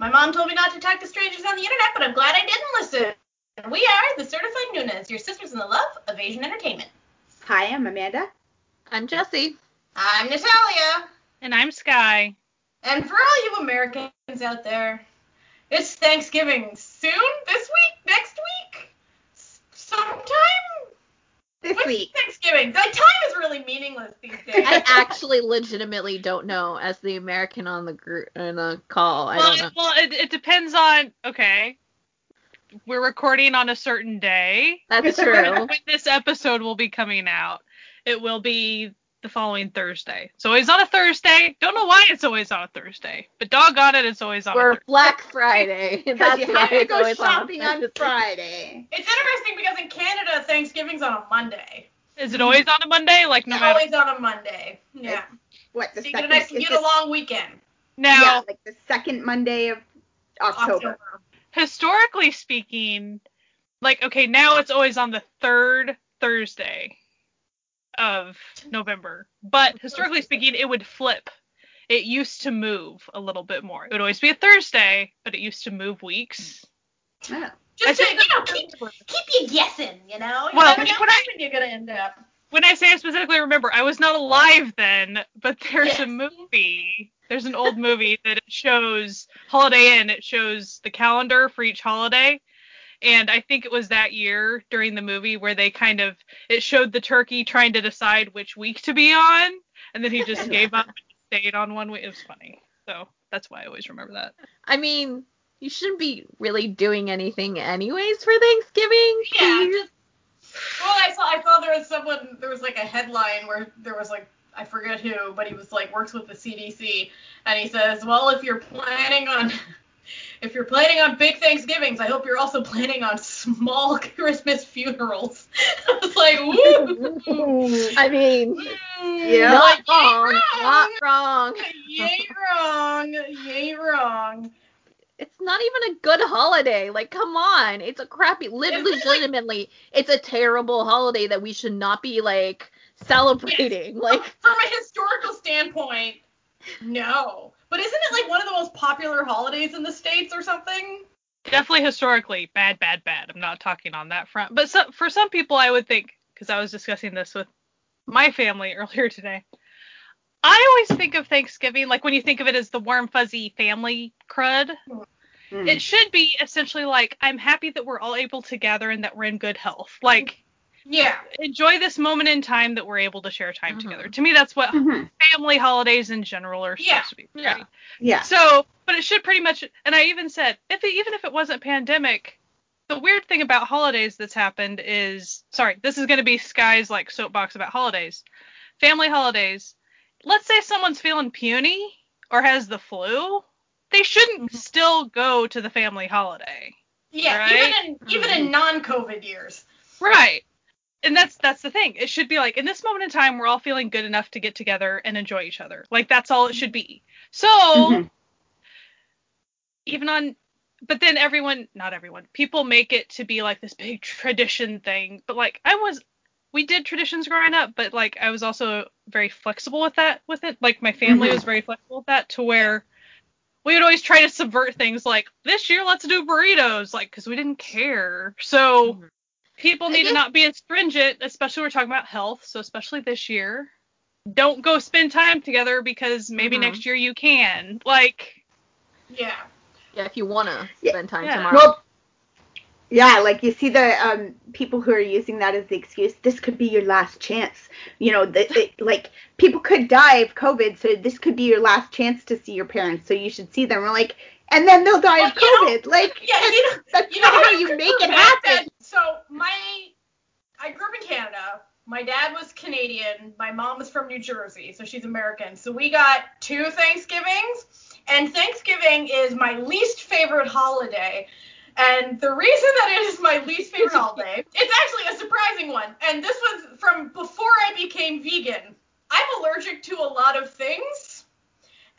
My mom told me not to talk to strangers on the internet, but I'm glad I didn't listen. We are the Certified Nunas, your sisters in the love of Asian entertainment. Hi, I'm Amanda. I'm Jesse. I'm Natalia. And I'm Sky. And for all you Americans out there, it's Thanksgiving soon, this week, next week, sometime. This When's week. Thanksgiving. Like time is really meaningless these days. I actually legitimately don't know as the American on the group in the call. I well, don't know. it, well, it, it depends on. Okay, we're recording on a certain day. That's true. When this episode will be coming out, it will be the following Thursday. So it's on a Thursday. Don't know why it's always on a Thursday, but doggone it, it's always on a We're Thursday. Black Friday. Because That's you why have to go shopping on Thursday. Friday. It's interesting because in Canada, Thanksgiving's on a Monday. Is it always on a Monday? Like no It's matter. always on a Monday. Yeah. What the So you get a second? nice, you get a long weekend. Now, yeah, like the second Monday of October. October. historically speaking, like okay, now it's always on the third Thursday of November. But historically speaking, it would flip. It used to move a little bit more. It would always be a Thursday, but it used to move weeks. Yeah. Just to, you know, keep, keep you guessing, you know? You Well, never know when I- you're going to end up. When I say I specifically remember, I was not alive then, but there's Yes. a movie. There's an old movie that it shows Holiday Inn. It shows the calendar for each holiday. And I think it was that year during the movie where they kind of it showed the turkey trying to decide which week to be on, and then he just gave up and stayed on one week. It was funny. So that's why I always remember that. I mean, you shouldn't be really doing anything anyways for Thanksgiving. Yeah, just. Well, I saw I saw there was someone there was like a headline where there was like I forget who, but he was like works with the CDC, and he says, well, if you're planning on if you're planning on big Thanksgivings, I hope you're also planning on small Christmas funerals. I was like, woo. I mean, Yeah. not Like, wrong, not wrong. Yay wrong, yay wrong. It's not even a good holiday. Like, come on. It's a crappy, li- Isn't like- legitimately, it's a terrible holiday that we should not be, like, celebrating. Like, From a historical standpoint, no. But isn't it like one of the most popular holidays in the states or something? Definitely historically bad, bad, bad. I'm not talking on that front, but so, for some people, I would think because I was discussing this with my family earlier today. I always think of Thanksgiving like when you think of it as the warm fuzzy family crud. Mm. It should be essentially like I'm happy that we're all able to gather and that we're in good health. Like Yeah. enjoy this moment in time that we're able to share time Mhm. together. To me, that's what Mhm. family holidays in general are Yeah. supposed to be. Yeah. right? Yeah. So, but it should pretty much, and I even said, if it, even if it wasn't pandemic, the weird thing about holidays that's happened is, sorry, this is going to be Sky's like soapbox about holidays. Family holidays. Let's say someone's feeling puny or has the flu, they shouldn't still go to the family holiday. Yeah, Right? even in even in non-COVID years. Right. And that's that's the thing. It should be like in this moment in time we're all feeling good enough to get together and enjoy each other. Like that's all it should be. So Mhm. even on but then everyone not everyone people make it to be like this big tradition thing but like i was we did traditions growing up but like i was also very flexible with that with it like my family Mhm. was very flexible with that to where we would always try to subvert things like this year let's do burritos like because we didn't care so Mhm. People I need to not be as stringent especially we're talking about health so especially this year don't go spend time together because maybe Mhm. next year you can like Yeah. yeah, if you want to Yeah. spend time Yeah. tomorrow. Well, yeah, like you see the um, people who are using that as the excuse. This could be your last chance. You know, the, it, like people could die of COVID, so this could be your last chance to see your parents. So you should see them. We're like, and then they'll die of Well, you COVID. like, Yeah, you know, that's you not how how you you make it prevent happen. So my, I grew up in Canada. My dad was Canadian. My mom was from New Jersey, so she's American. So we got two Thanksgivings, and Thanksgiving is my least favorite holiday. And the reason that it is my least favorite holiday, it's actually a surprising one. And this was from before I became vegan. I'm allergic to a lot of things,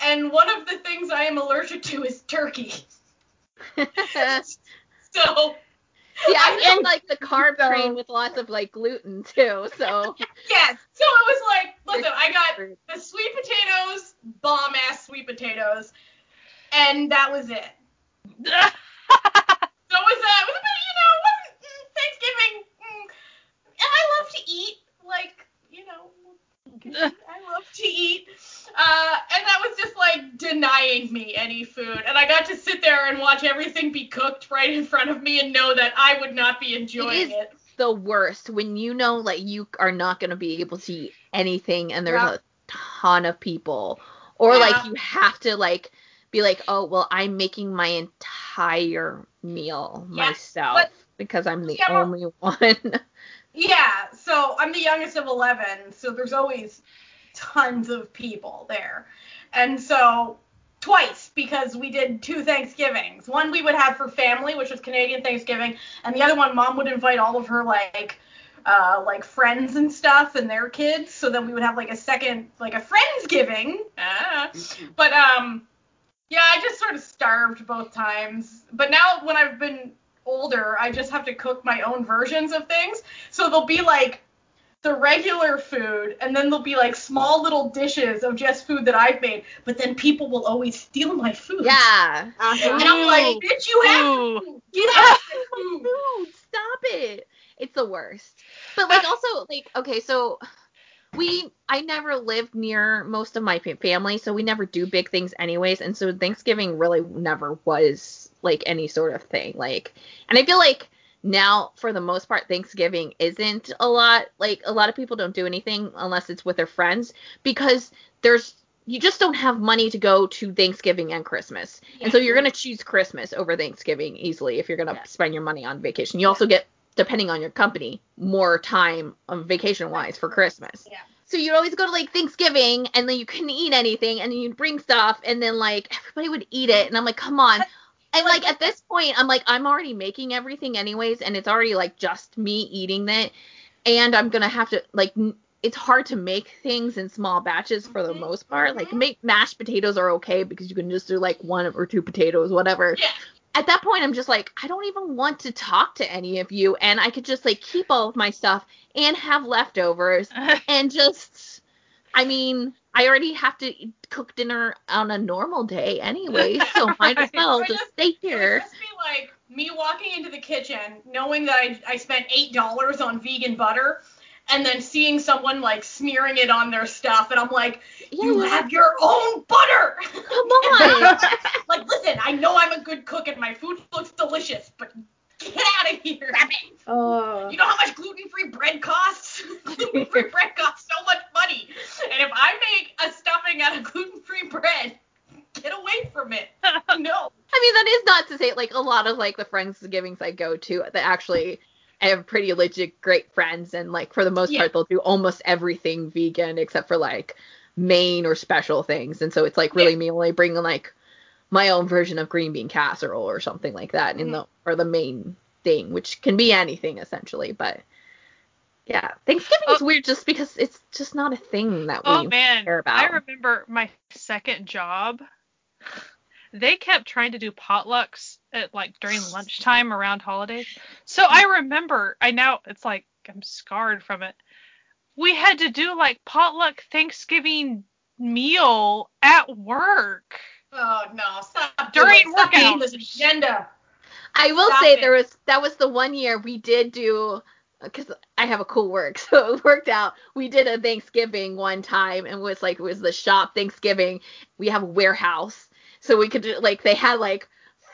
and one of the things I am allergic to is turkey. So Yeah, I know. like the carb So- train with lots of like gluten too. So yes, so it was like, listen, I got the sweet potatoes, bomb ass sweet potatoes, and that was it. So it was, uh, it was a bit, you know, it wasn't mm, Thanksgiving. Mm, and I love to eat, like, you know, I love to eat. Uh, and that was just like denying me any food. And I got to sit there and watch everything be cooked right in front of me and know that I would not be enjoying is- it. the worst when you know like you are not going to be able to eat anything and there's Yeah. a ton of people or Yeah. like you have to like be like oh well i'm making my entire meal Yeah, myself because i'm the only one Yeah, so I'm the youngest of 11, so there's always tons of people there. And so twice because we did two Thanksgivings. One we would have for family, which was Canadian Thanksgiving, and the other one mom would invite all of her like uh like friends and stuff and their kids, so then we would have like a second like a friendsgiving. Ah. But um yeah, I just sort of starved both times. But now when I've been older, I just have to cook my own versions of things. So there'll be like the regular food, and then there'll be like small little dishes of just food that I've made. But then people will always steal my food. yeah Uh-huh. And I'm like, bitch, you have food. Get out of my food. food stop it it's the worst but like also like okay so we i never lived near most of my family so we never do big things anyways and so thanksgiving really never was like any sort of thing like and i feel like now for the most part thanksgiving isn't a lot like a lot of people don't do anything unless it's with their friends because there's you just don't have money to go to Thanksgiving and Christmas. And so you're going to choose Christmas over Thanksgiving easily if you're going to Yeah. spend your money on vacation. You also get depending on your company more time um, on vacation wise for Christmas. Yeah. So you'd always go to like Thanksgiving and then you couldn't eat anything and then you'd bring stuff and then like everybody would eat it and I'm like, come on. And like at this point, I'm like, I'm already making everything anyways, and it's already like just me eating it, and I'm gonna have to like, n- it's hard to make things in small batches for the Mhm, most part. Like mhm. make mashed potatoes are okay because you can just do like one or two potatoes, whatever. Yeah. At that point, I'm just like, I don't even want to talk to any of you, and I could just like keep all of my stuff and have leftovers and just I mean, I already have to cook dinner on a normal day anyway, so might as well Right. just stay here. just be like me walking into the kitchen, knowing that I, I spent eight dollars on vegan butter, and then seeing someone like smearing it on their stuff, and I'm like, you Yeah, have your own butter. come on. like, listen, I know I'm a good cook and my food looks delicious, but get out of here. Oh. You know how much gluten-free bread costs? gluten-free bread costs so much money. And if I make a stuffing out of gluten-free bread, get away from it. No. I mean, that is not to say like a lot of like the friends Friendsgivings I go to that actually I have pretty legit great friends and like for the most Yeah. part they'll do almost everything vegan except for like main or special things. And so it's like really Yeah. me only bringing like my own version of green bean casserole or something like that in Mhm. the or the main thing, which can be anything essentially, but yeah, Thanksgiving is oh. weird just because it's just not a thing that oh, we Oh man, care about. I remember my second job. They kept trying to do potlucks at like during lunchtime around holidays. So I remember, I now it's like I'm scarred from it. We had to do like potluck Thanksgiving meal at work. Oh no, stop During doing, stop being workouts. this agenda. I will Stop say it. there was that was the one year we did do because I have a cool work, so it worked out. We did a Thanksgiving one time and it was like it was the shop Thanksgiving. We have a warehouse, so we could do like they had like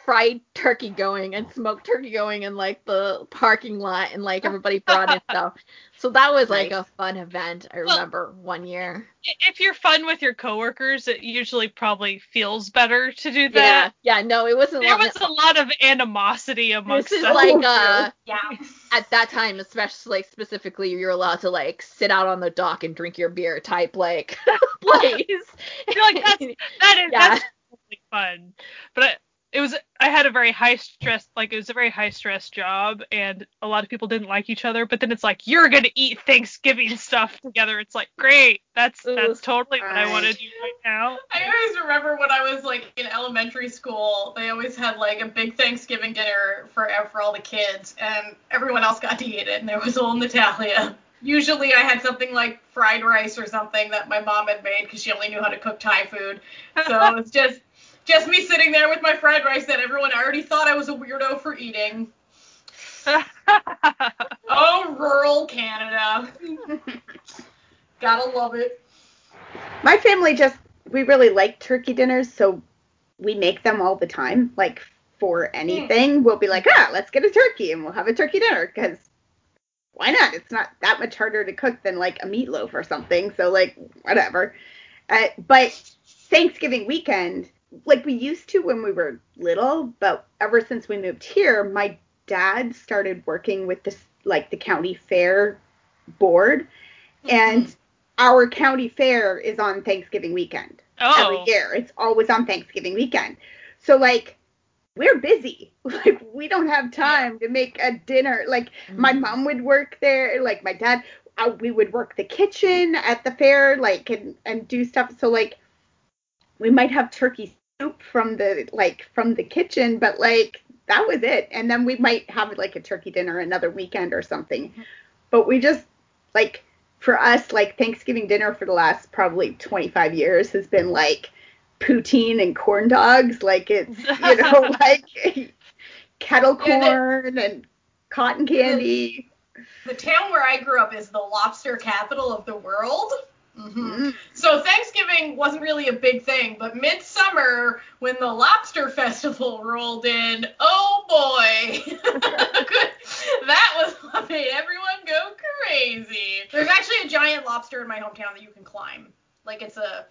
fried turkey going and smoked turkey going in like the parking lot and like everybody brought in stuff. So that was like Nice. a fun event. I Well- remember one year. If you're fun with your coworkers, it usually probably feels better to do that. yeah, yeah. no, it wasn't. There long- was a lot of animosity amongst This is us. like uh Yeah. at that time, especially like specifically, you're allowed to like sit out on the dock and drink your beer type like place. You're like, that's that is Yeah. that's totally fun. But I, it was I had a very high stress like it was a very high stress job and a lot of people didn't like each other, but then it's like you're gonna eat Thanksgiving stuff together. It's like great. That's that's Ugh. totally what I want to do right now. I always remember when I was like in elementary school, they always had like a big Thanksgiving dinner for for all the kids, and everyone else got to eat it, and there was old Natalia. Usually I had something like fried rice or something that my mom had made because she only knew how to cook Thai food. So it was just Just me sitting there with my fried rice that everyone already thought I was a weirdo for eating. Oh, rural Canada. Gotta love it. My family just we really like turkey dinners, so we make them all the time. Like for anything, we'll be like, ah, let's get a turkey and we'll have a turkey dinner because why not? It's not that much harder to cook than like a meatloaf or something. So like whatever. Uh, but Thanksgiving weekend, like we used to when we were little, but ever since we moved here, my dad started working with this like the county fair board, and our county fair is on Thanksgiving weekend Oh. every year. It's always on Thanksgiving weekend. So like we're busy. Like we don't have time to make a dinner. Like my mom would work there, like my dad uh, we would work the kitchen at the fair like and and do stuff so like we might have turkey soup from the like from the kitchen but like that was it. And then we might have like a turkey dinner another weekend or something. Mm-hmm. But we just like for us like thanksgiving dinner for the last probably 25 years has been like poutine and corn dogs. Like it's you know like kettle Yeah, they- corn and cotton candy. The town where I grew up is the lobster capital of the world. Hmm Mm. So Thanksgiving wasn't really a big thing, but midsummer, when the lobster festival rolled in, oh boy, that was what made everyone go crazy. There's actually a giant lobster in my hometown that you can climb. Like it's a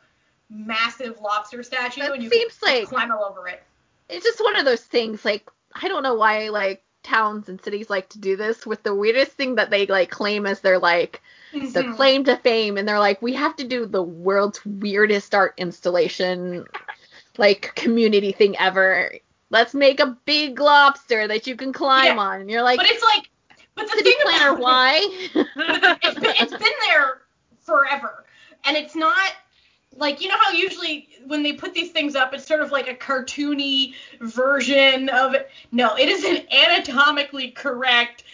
massive lobster statue, That and you seems can like- climb all over it. It's just one of those things. Like I don't know why like towns and cities like to do this with the weirdest thing that they like claim as their like their Mhm. claim to fame, and they're like, we have to do the world's weirdest art installation, like community thing ever. Let's make a big lobster that you can climb Yeah, on. And you're like, But it's like, but the city thing planner, about why? it's been, it's been there forever, and it's not like you know how usually when they put these things up, it's sort of like a cartoony version of it. No, it is an anatomically correct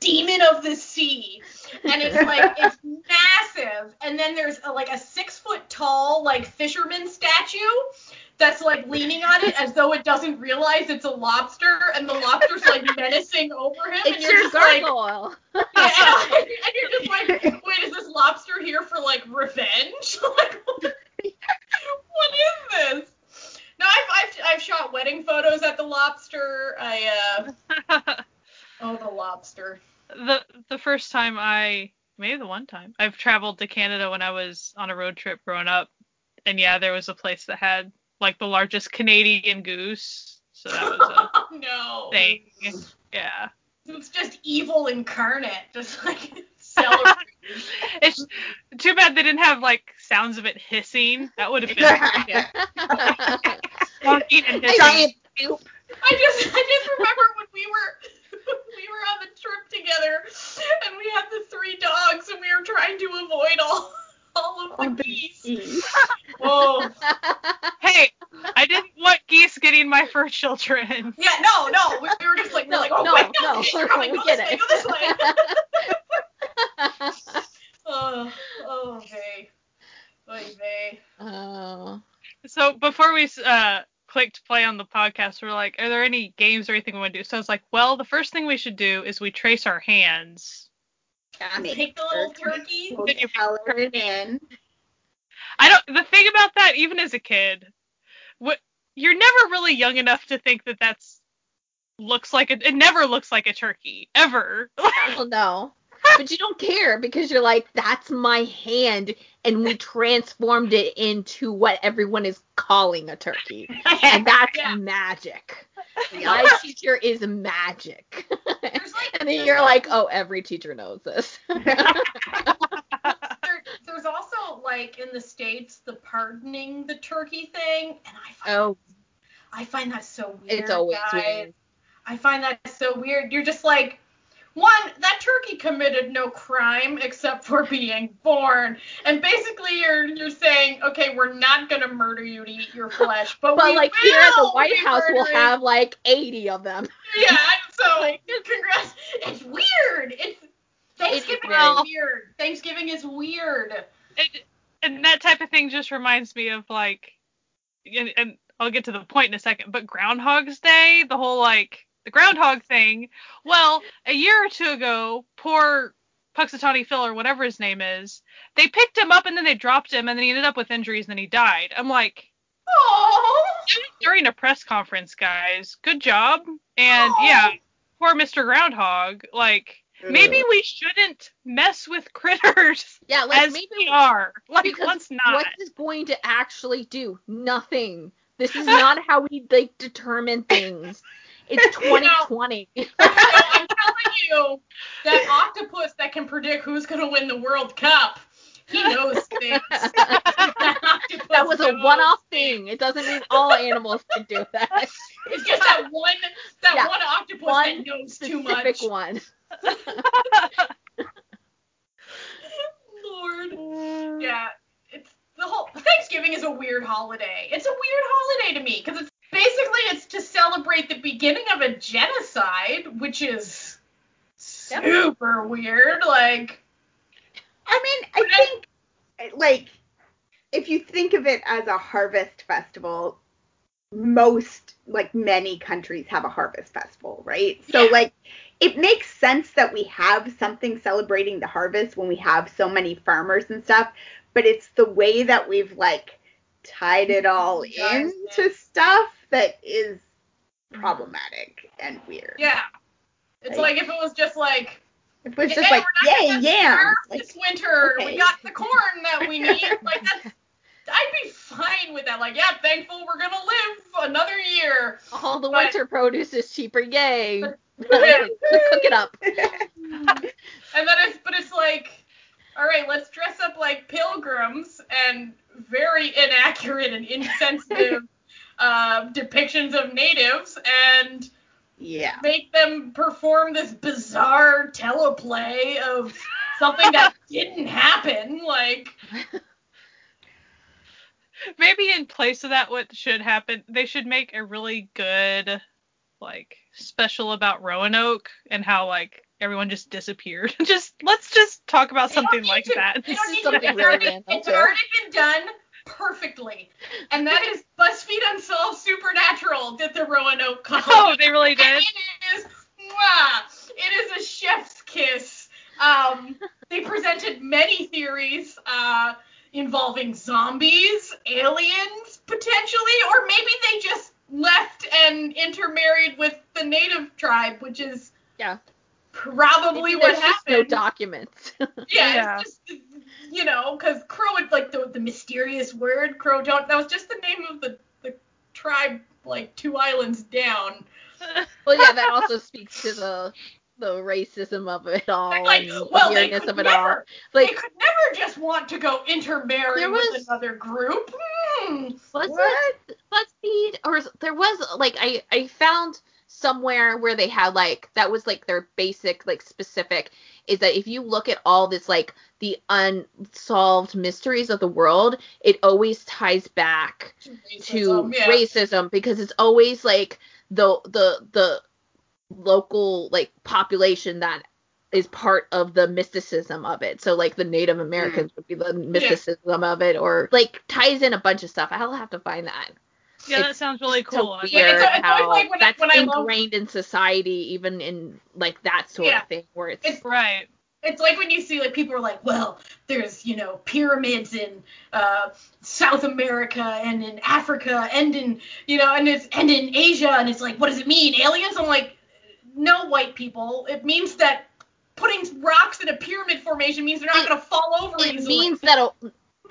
demon of the sea, and it's like it's massive. And then there's a, like a six foot tall like fisherman statue. That's like leaning on it as though it doesn't realize it's a lobster, and the lobster's like menacing over him, and it's you're your just like, gargoyle. yeah, and, and you're just like, wait, is this lobster here for like revenge? like, what is this? No, I've, I've I've shot wedding photos at the lobster. I uh oh the lobster. The the first time I maybe the one time I've traveled to Canada when I was on a road trip growing up, and yeah, there was a place that had like the largest Canadian goose, so that was a no. thing. Yeah, It's just evil incarnate, just like celebrating. it's too bad they didn't have like sounds of it hissing. That would have been yeah, and hissing. giant soup I just I just remember when we were we were on the trip together and we had the three dogs and we were trying to avoid all all of the on the geese. geese. Oh Hey, I didn't want geese getting my fur children. yeah, no, no. We, we were just like, we're No, like, oh no, wait, no, no, they're coming. we Go get this way, go this way. oh, oh, vey. Oy vey. oh. So before we uh clicked to play on the podcast, we are like, are there any games or anything we want to do? So I was like, well, the first thing we should do is we trace our hands. Make Take the little turkey. We'll Then you color it in. I don't. The thing about that, even as a kid, what you're never really young enough to think that that's looks like a. It never looks like a turkey ever. Well, no. But you don't care because you're like, that's my hand, and we transformed it into what everyone is calling a turkey. And that's Yeah. magic. My teacher is magic. Like and then you're like, oh, every teacher knows this. there, there's also like in the states the pardoning the turkey thing, and I find oh, I find that so weird. it's always guys. weird. I find that so weird. You're just like, one, that turkey committed no crime except for being born, and basically you're you're saying, okay, we're not gonna murder you to eat your flesh, but, But we like here at the White be House, we'll have like 80 of them. Yeah, so like, congrats. It's weird. It's Thanksgiving very- is weird. Thanksgiving is weird. and, and that type of thing just reminds me of like and, and I'll get to the point in a second, but Groundhog's Day, the whole like the groundhog thing. Well, a year or two ago, poor Punxsutawney Phil or whatever his name is, they picked him up and then they dropped him and then he ended up with injuries and then he died. I'm like, Oh. during a press conference, guys. Good job. And yeah, poor Mr. Groundhog. Like maybe we shouldn't mess with critters Yeah, like as maybe we are. Like let's not. what is going to actually do? Nothing. This is not how we like determine things. It's 2020. No, I'm telling you, that octopus that can predict who's gonna win the World Cup, he knows things. that that was a one-off thing. It doesn't mean all animals can do that. It's just that one, that Yeah, one octopus one that knows too much. one. Lord. Mm. Yeah, it's the whole Thanksgiving is a weird holiday. It's a weird holiday to me because it's basically it's to celebrate the beginning of a genocide, which is super weird. Like, I mean, I think like if you think of it as a harvest festival, most like many countries have a harvest festival, right? So Yeah. like it makes sense that we have something celebrating the harvest when we have so many farmers and stuff, but it's the way that we've like tied it all into stuff that is mm. problematic and weird. yeah, it's Like- like if it was just like, if It was hey, just like, yay, gonna yams. Like, this winter. okay. We got the corn that we need. like that's. I'd be fine with that. Like, yeah, thankful we're gonna live another year. All the But- winter produce is cheaper. Yay. But- Cook it up. And then it's, but it's like, all right, let's dress up like pilgrims and very inaccurate and insensitive uh, depictions of natives and yeah. make them perform this bizarre teleplay of something that didn't happen. Like, Maybe in place of that, what should happen? They should make a really good, like, special about Roanoke and how like everyone just disappeared. just let's just talk about They something like to- that. they This is something it's really already, It's already been done perfectly. And that is BuzzFeed Unsolved Supernatural did the Roanoke colony. Oh, they really And did. it is, mwah, it is a chef's kiss. Um, they presented many theories uh, involving zombies, aliens, potentially, or maybe they just left and intermarried with the native tribe, which is Yeah. probably Maybe what happened. no documents. yeah, Yeah. it's just you know, because crow is like the the mysterious word crow don't. That was just the name of the the tribe like two islands down. well, yeah, that also speaks to the the racism of it all Like, and well, weirdness of it all. never, Like, they could never just want to go intermarry There with another group. Hmm. was What? it BuzzFeed or there was like I I found somewhere where they had like that was like their basic like specific is that if you look at all this like the unsolved mysteries of the world, it always ties back to Racism, yeah. racism because it's always like the the the local like population that is part of the mysticism of it. So like the Native Americans mm. would be the mysticism of it or like ties in a bunch of stuff. I'll have to find that. Yeah, that sounds really So cool. weird Yeah, it's- it's always how like when that's when I love- ingrained in society, even in like that sort Yeah. of thing, where it's, It's- Right. It's like when you see like people are like, well, there's you know pyramids in uh, South America and in Africa and in you know and it's and in Asia and it's like, what does it mean? Aliens? I'm like, no, white people. It means that putting rocks in a pyramid formation means they're not It- gonna fall over it easily. means that a,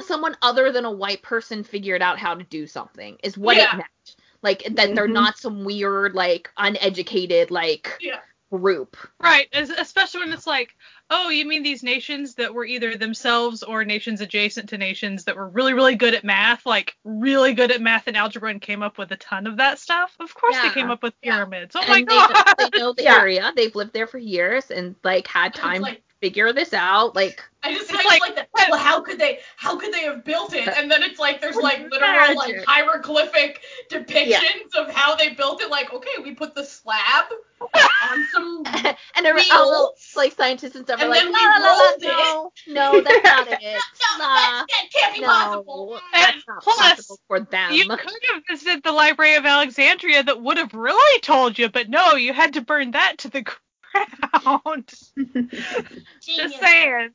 someone other than a white person figured out how to do something is what Yeah. it meant. Like that they're Mhm. not some weird like uneducated like Yeah. group. Right, es- especially when it's like, oh, you mean these nations that were either themselves or nations adjacent to nations that were really, really good at math, like really good at math and algebra, and came up with a ton of that stuff? Of course, they came up with Yeah. pyramids. Oh my and they, god! they know the Yeah. area. They've lived there for years and like had time like- to figure this out. Like I just It's like- like, that. Well, how could they? How could they have built it? And then it's like there's like literal like hieroglyphic depictions of how they built it. Like, okay, we put the slab on some and a, although wheels. like scientists and stuff And are like, then la, we la, la, la, no, no, that's not it. no, Nah, that, that can't be no, possible. that's not Plus, possible for them. You could have visited the Library of Alexandria that would have really told you, but no, you had to burn that to the ground. Genius. Just saying.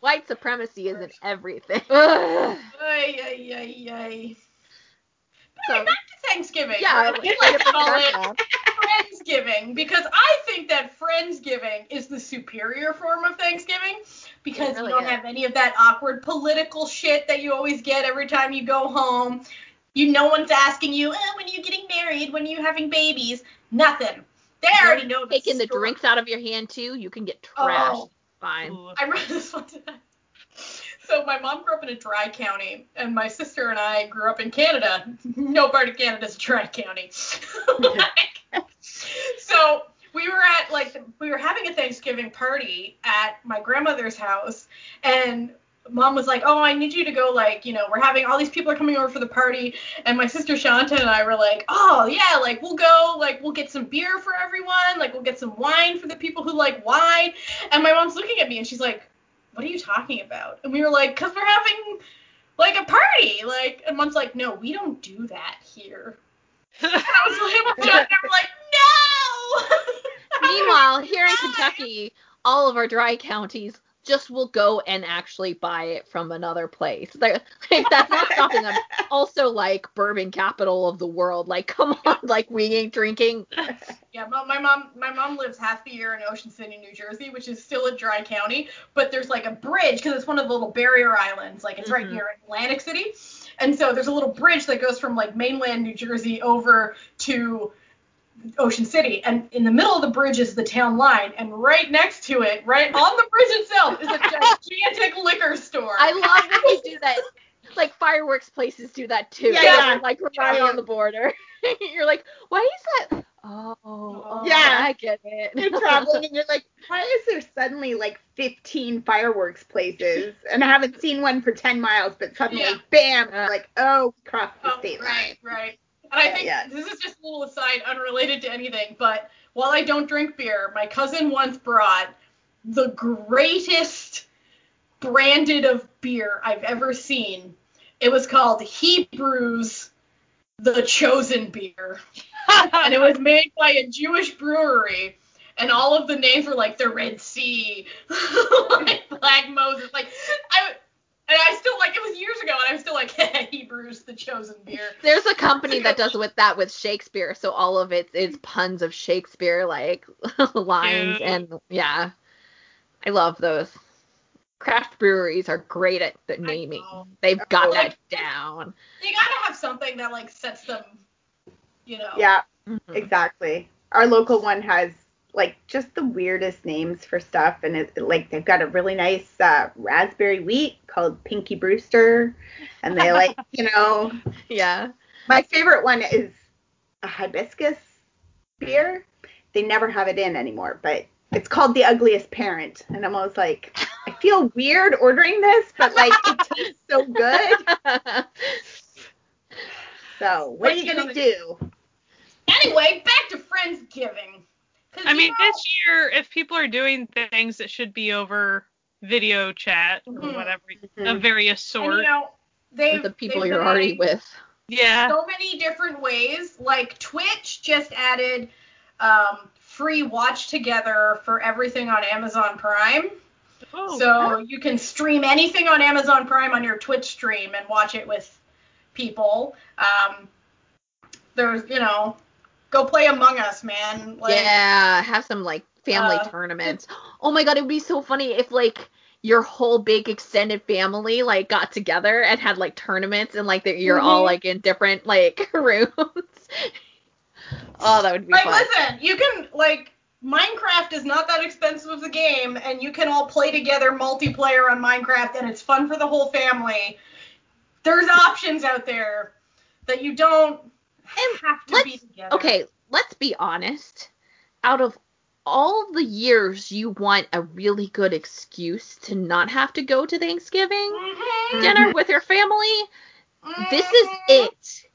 White supremacy isn't everything. Ugh. Ay, ay, ay, ay. So- back to Thanksgiving. yeah, right? way I like to to call it. Friendsgiving because I think that Friendsgiving is the superior form of Thanksgiving because really you don't is. have any of that awkward political shit that you always get every time you go home. You no one's asking you, oh, when are you getting married? When are you having babies? Nothing. They already know Taking the story. drinks out of your hand too, you can get oh. trashed. Oh. Fine. I read this one time. So my mom grew up in a dry county, and my sister and I grew up in Canada. Mm-hmm. No part of Canada is a dry county. Like, so we were at like we were having a Thanksgiving party at my grandmother's house, and mom was like, "Oh, I need you to go. Like, you know, we're having all these people are coming over for the party." And my sister Shanta and I were like, "Oh yeah, like we'll go. Like we'll get some beer for everyone. Like we'll get some wine for the people who like wine." And my mom's looking at me and she's like, "What are you talking about?" And we were like, "Cause we're having like a party." Like, and mom's like, "No, we don't do that here." And I was like, we're like, "No." Meanwhile, here in Kentucky, all of our dry counties just will go and actually buy it from another place. Like, that's not stopping them. Also, like bourbon capital of the world. Like, come on, like we ain't drinking. Yeah, my, my mom my mom lives half the year in Ocean City, New Jersey, which is still a dry county, but there's like a bridge because it's one of the little barrier islands, like it's right Mhm. near Atlantic City. And so there's a little bridge that goes from like mainland New Jersey over to Ocean City, and in the middle of the bridge is the town line, and right next to it, right on the bridge itself, is a gigantic liquor store. I love when they do that. Like fireworks places do that too. Yeah, They yeah. just, Like right Yeah. on the border. You're like, why is that? Oh, oh Yeah. I get it. You're traveling and you're like, why is there suddenly like 15 fireworks places? And I haven't seen one for 10 miles, but suddenly, Yeah. bam, Yeah. like, oh, we crossed the Oh, state right, line. right. And I think yeah. this is just a little aside, unrelated to anything, but while I don't drink beer, my cousin once brought the greatest branded of beer I've ever seen. It was called Hebrews the Chosen Beer. and it was made by a Jewish brewery. And all of the names were like the Red Sea, like Black Moses. Like I, and I still like it was years ago, and I'm still like Hebrews the chosen beer. There's a company that does with that with Shakespeare, so all of it is puns of Shakespeare like lines Cute. and yeah. I love those. Craft breweries are great at the naming. They've got Oh. that down. They gotta have something that like sets them, you know. Yeah, Mhm. exactly. Our local one has like just the weirdest names for stuff, and it like they've got a really nice uh, raspberry wheat called Pinky Brewster, and they like you know Yeah. my favorite one is a hibiscus beer. They never have it in anymore, but it's called the ugliest parent, and I'm always like, I feel weird ordering this, but like it tastes so good. So what are you gonna do? Anyway, back to Friendsgiving. 'Cause, I mean, know, this year, if people are doing things that should be over video chat or Mhm. whatever Mhm. of various and, you know, they the people you're already with. yeah. So many different ways. Like Twitch just added um, free watch together for everything on Amazon Prime. Oh, So you can stream anything on Amazon Prime on your Twitch stream and watch it with people. Um, there's, you know, go play Among Us, man. Like, yeah, have some like family uh, tournaments. Oh my god, it would be so funny if like your whole big extended family like got together and had like tournaments and like that you're all Mhm. like in different like rooms. oh, that would be Like, fun. listen, you can like Minecraft is not that expensive of a game, and you can all play together multiplayer on Minecraft, and it's fun for the whole family. There's options out there that you don't have to be together. Okay, let's be honest. Out of all the years you want a really good excuse to not have to go to Thanksgiving Mhm. dinner with your family, this is Mhm. it.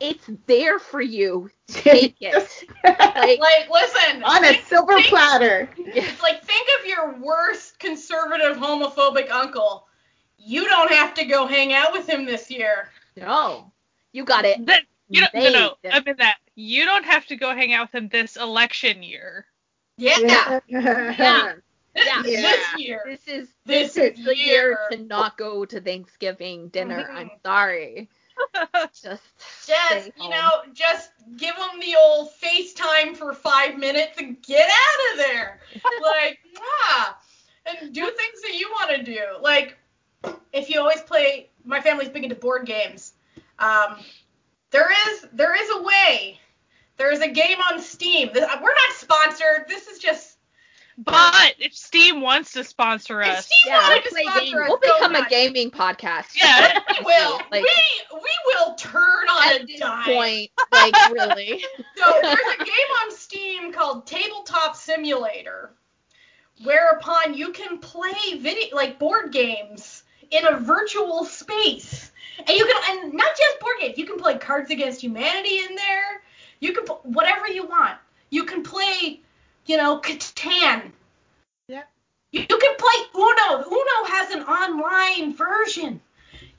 It's there for you. Take it. Like, Like, listen. On a think- silver think- platter. It's like think of your worst conservative homophobic uncle. You don't have to go hang out with him this year. no, you got it. That, you don't, no, no, I mean that. You don't have to go hang out with him this election year. Yeah. Yeah. Yeah. This year. This is This this is the year year. to not go to Thanksgiving dinner. Mhm. I'm sorry. Just Just, stay you home. know, just give them the old FaceTime for five minutes and get out of there. like, ah, and do things that you want to do. Like, if you always play, my family's big into board games. Um, there is there is a way. There is a game on Steam. Uh, we're not sponsored. This is just But if Steam wants to sponsor us, Steam Yeah, wanted to play sponsor games. us, we'll go become a gaming podcast. Yeah. We will. Like, we we will turn on at a this dime. point, like really. So there's a game on Steam called Tabletop Simulator, whereupon you can play video like board games in a virtual space, and you can and not just board games. You can play Cards Against Humanity in there. You can put whatever you want. You can play, you know, Catan. Yep. You, you can play Uno. Uno has an online version.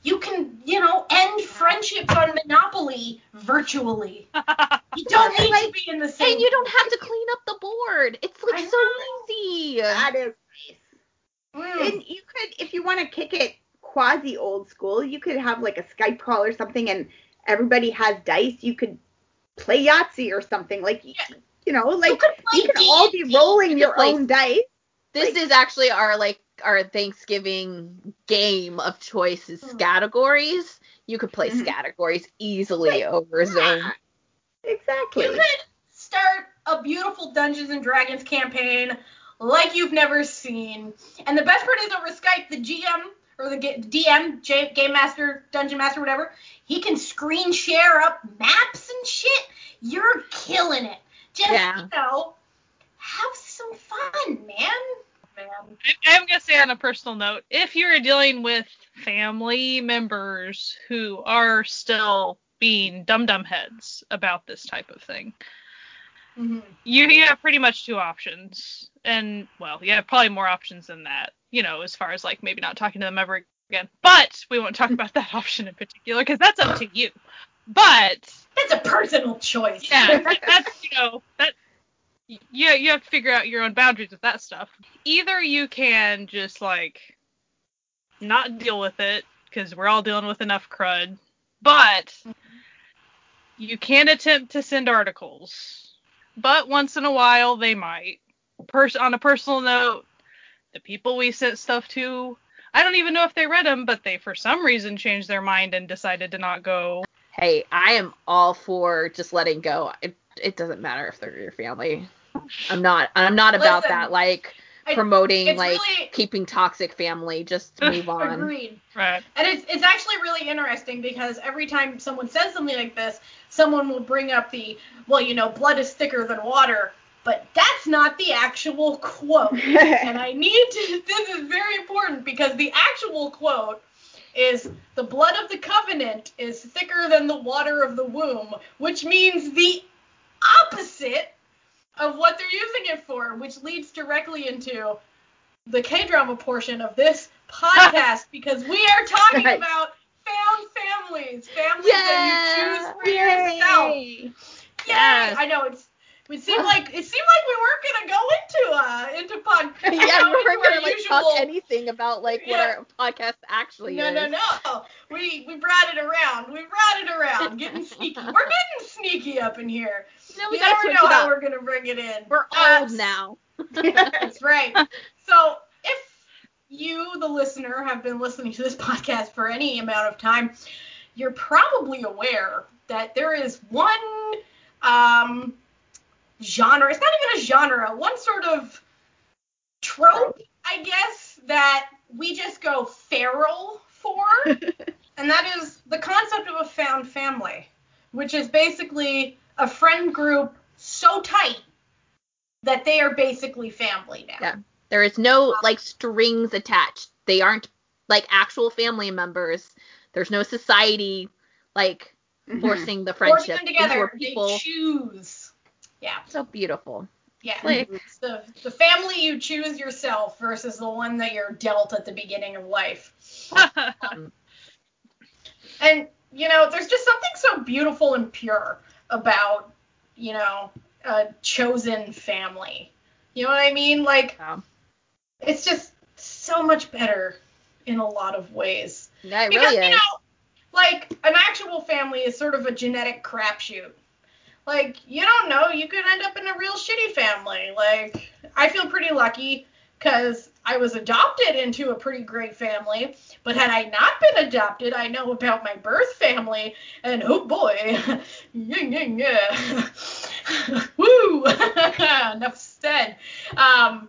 You can, you know, end friendships on Monopoly virtually. You don't need to be in the same. And you don't have to clean up the board. It's like I so know. easy. That is Mm. And you could, if you want to kick it quasi old school, you could have like a Skype call or something, and everybody has dice. You could play Yahtzee or something. Like, Yeah. you know, like could you could all be rolling your could play- own dice. This Like- is actually our like our Thanksgiving game of choice is Hmm. categories. You could play Mhm. categories easily Like, over Zoom. Exactly. You could start a beautiful Dungeons and Dragons campaign like you've never seen. And the best part is over Skype, the GM or the DM, J- Game Master, Dungeon Master, whatever, he can screen share up maps and shit. You're killing it. Just, Yeah. you know, have some fun, man. Man. I- I'm gonna say on a personal note, if you're dealing with family members who are still being dum dum heads about this type of thing, Mhm. you, you have pretty much two options, and well, you have probably more options than that. You know, as far as like maybe not talking to them ever again. But we won't talk about that option in particular because that's up to you. But that's a personal choice. yeah, that's you know that yeah you have to figure out your own boundaries with that stuff. Either you can just like not deal with it because we're all dealing with enough crud, but you can attempt to send articles, but once in a while they might. Pers- on a personal note, the people we sent stuff to, I don't even know if they read them, but they for some reason changed their mind and decided to not go. Hey, I am all for just letting go. It it doesn't matter if they're your family. I'm not I'm not about Listen, that like promoting it's like really- keeping toxic family. Just move on. Agreed. Right. And it's it's actually really interesting because every time someone says something like this, someone will bring up the well, you know, blood is thicker than water, but that's not the actual quote. and I need to this is very important because the actual quote is the blood of the covenant is thicker than the water of the womb, which means the opposite of what they're using it for, which leads directly into the K drama portion of this podcast because we are talking Right. about found families, families that you choose for yourself. Yay. Yay! Yes. I know it's. It seemed like it seemed like we weren't gonna go into uh into pod. yeah, we weren't gonna like usual- talk anything about like Yeah. what our podcast actually No, is. no, no. no. We we brought it around. We brought it around. Getting sneaky. We're getting sneaky up in here. No, we you never know how we're gonna bring it in. We're Uh, old now. That's right. So if you, the listener, have been listening to this podcast for any amount of time, you're probably aware that there is one um, genre. It's not even a genre. One sort of trope, I guess, that we just go feral for, and that is the concept of a found family, which is basically a friend group so tight that they are basically family now. Yeah. There is no like strings attached. They aren't like actual family members. There's no society like Mhm. forcing the Forcing friendship them together. people. They choose. Yeah. so beautiful. Yeah. Like- the the family you choose yourself versus the one that you're dealt at the beginning of life. And you know, there's just something so beautiful and pure about, you know, a chosen family. You know what I mean? Like it's just so much better in a lot of ways. Yeah, because really you know, like an actual family is sort of a genetic crapshoot. Like you don't know, you could end up in a real shitty family. Like I feel pretty lucky because I was adopted into a pretty great family. But had I not been adopted, I know about my birth family, and oh boy, yeah, yeah, yeah. woo, enough said. Um,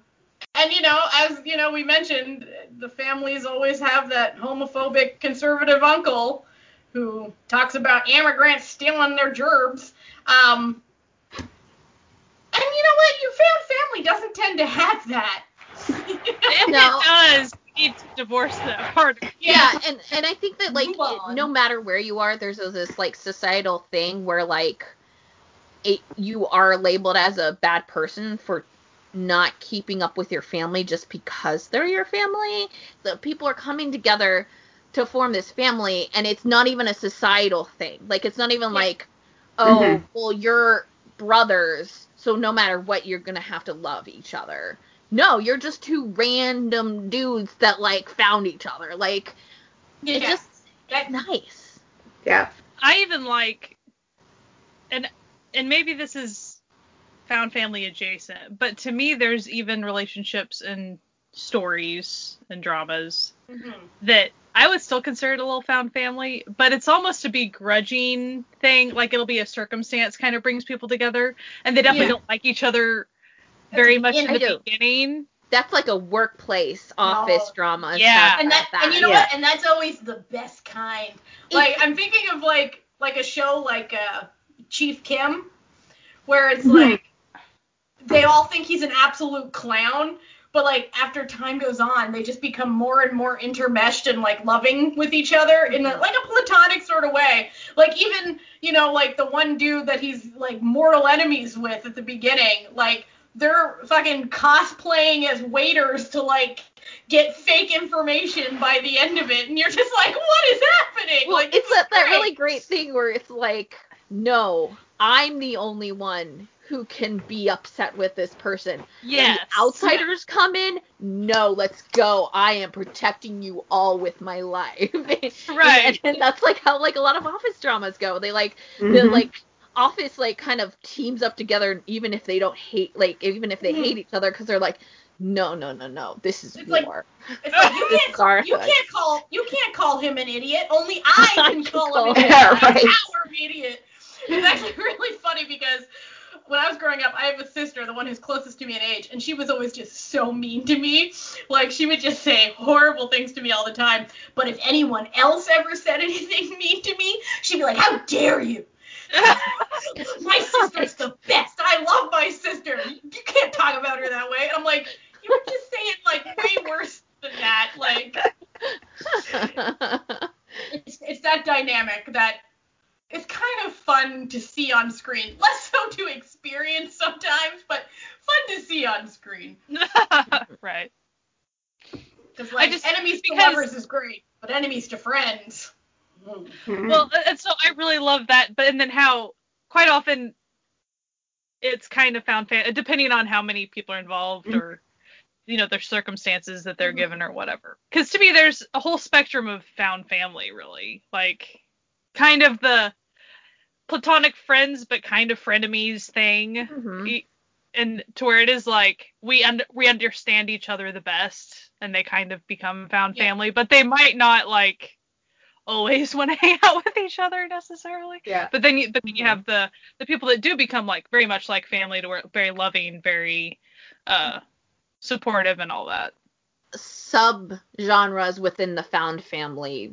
and you know, as you know, we mentioned the families always have that homophobic conservative uncle who talks about immigrants stealing their gerbs. Um, and you know what? Your family doesn't tend to have that. No. it does, you need to divorce that part. yeah and and i think that like no matter where you are there's this like societal thing where like it you are labeled as a bad person for not keeping up with your family just because they're your family the people are coming together to form this family and it's not even a societal thing like it's not even Yeah. like oh Mhm. well you're brothers so no matter what you're gonna have to love each other no you're just two random dudes that like found each other like Yeah. it's just that, nice. Yeah. I even like, and and maybe this is found family adjacent, but to me, there's even relationships and stories and dramas Mhm. that I would still consider it a little found family, but it's almost a begrudging thing. Like it'll be a circumstance kind of brings people together, and they definitely Yeah. don't like each other very much in the beginning. That's like a workplace office No. drama. And Yeah. stuff and like that, and you know Yeah. what? And that's always the best kind. Like I'm thinking of like like a show like uh, Chief Kim, where it's Mhm. like they all think he's an absolute clown, but like after time goes on, they just become more and more intermeshed and like loving with each other in a, mm-hmm. like a platonic sort of way. Like even you know like the one dude that he's like mortal enemies with at the beginning, like they're fucking cosplaying as waiters to like get fake information by the end of it, and you're just like, what is happening? Well, like it's that, that really great thing where it's like, no, I'm the only one who can be upset with this person. When Yes. the outsiders come in, no, let's go. I am protecting you all with my life. Right. and, and that's like how like a lot of office dramas go. They like the Mhm. like office like kind of teams up together even if they don't hate like even if they Mhm. hate each other because they're like no no no no this is It's like- It's like you can't you can't call you can't call him an idiot. Only I I can can call call him an idiot. Yeah, I'm right. Idiot. It's actually really funny because when I was growing up, I have a sister, the one who's closest to me in age, and she was always just so mean to me. Like she would just say horrible things to me all the time. But if anyone else ever said anything mean to me, she'd be like, "How dare you!" my sister's the best. I love my sister. You can't talk about her that way. And I'm like, you were just saying like way worse than that. Like it's it's that dynamic that it's kind of fun to see on screen. Less so to experience sometimes, but fun to see on screen. right. Because like just- enemies to because- lovers is great, but enemies to friends. mm. Mhm. Well, and so I really love that, but and then how quite often it's kind of found fan depending on how many people are involved Mhm. or you know their circumstances that they're Mhm. given or whatever. Because to me, there's a whole spectrum of found family, really, like kind of the platonic friends but kind of frenemies thing, Mhm. E- and to where it is like we un- we understand each other the best, and they kind of become found Yeah. family, but they might not like always want to hang out with each other necessarily. yeah. But then you but then you Mhm. have the the people that do become like very much like family to where very loving, very uh supportive and all that. sub genres within the found family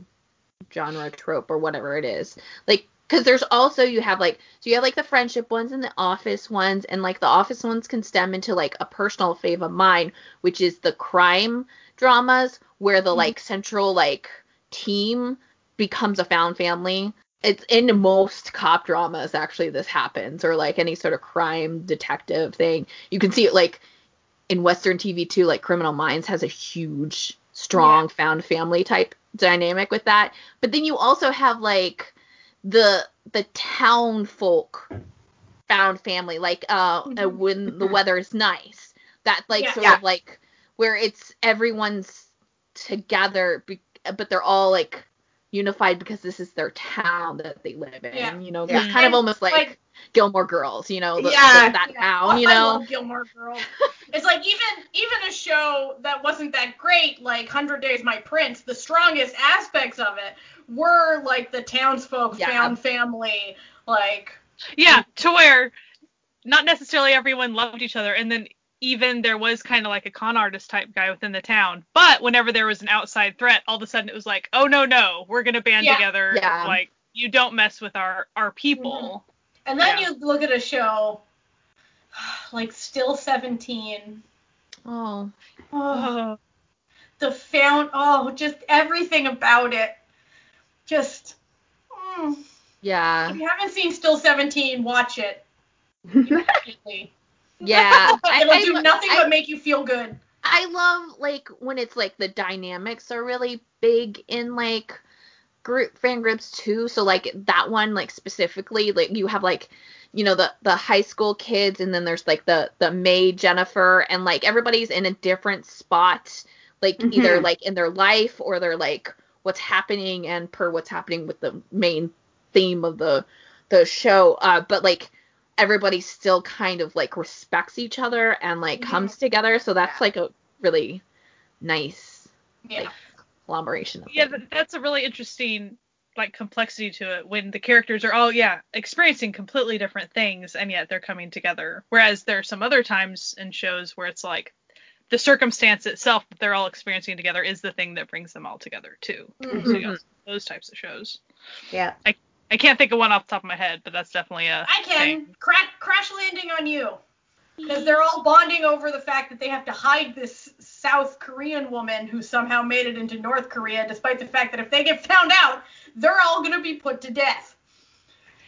genre trope or whatever it is like because there's also you have like so you have like the friendship ones and the office ones and like the office ones can stem into like a personal fave of mine which is the crime dramas where the Mhm. like central like team becomes a found family it's in most cop dramas actually this happens or like any sort of crime detective thing. You can see it like in Western TV too, like Criminal Minds has a huge, strong Yeah. found family type dynamic with that. But then you also have like the the town folk found family, like uh, uh Mhm. when the weather is nice. That like Yeah. sort Yeah. of like where it's everyone's together, be- but they're all like unified because this is their town that they live in. Yeah. You know, Yeah. it's kind of almost like, like- Gilmore Girls. You know, the, Yeah. the- that Yeah. town. Oh, you know. I know. love Gilmore Girls. it's like even even a show that wasn't that great, like Hundred Days My Prince, the strongest aspects of it were like the townsfolk Yeah. found family, like Yeah, to where not necessarily everyone loved each other, and then even there was kind of like a con artist type guy within the town. But whenever there was an outside threat, all of a sudden it was like, oh no no, we're gonna band Yeah. together. Yeah. Like you don't mess with our our people. Mm-hmm. And then Yeah. you look at a show like Still Seventeen. Oh. Oh, the found oh just everything about it. Just mm. Yeah. if you haven't seen Still Seventeen, watch it. Yeah. It'll I do lo- nothing I- but make you feel good. I love like when it's like the dynamics are really big in like group fan groups too. So like that one like specifically like you have like you know the the high school kids and then there's like the the May Jennifer and like everybody's in a different spot like either Mhm. like in their life or they're like what's happening and per what's happening with the main theme of the the show uh but like everybody still kind of like respects each other and like comes together so that's Yeah. like a really nice Yeah. like collaboration of Yeah, things. th- that's a really interesting like complexity to it when the characters are all yeah experiencing completely different things and yet they're coming together. Whereas there are some other times in shows where it's like the circumstance itself that they're all experiencing together is the thing that brings them all together too. Mhm. So, yeah, those types of shows. yeah. I can't think of one off the top of my head, but that's definitely a I can thing. Cra- crash landing on you because they're all bonding over the fact that they have to hide this South Korean woman who somehow made it into North Korea, despite the fact that if they get found out, they're all gonna be put to death.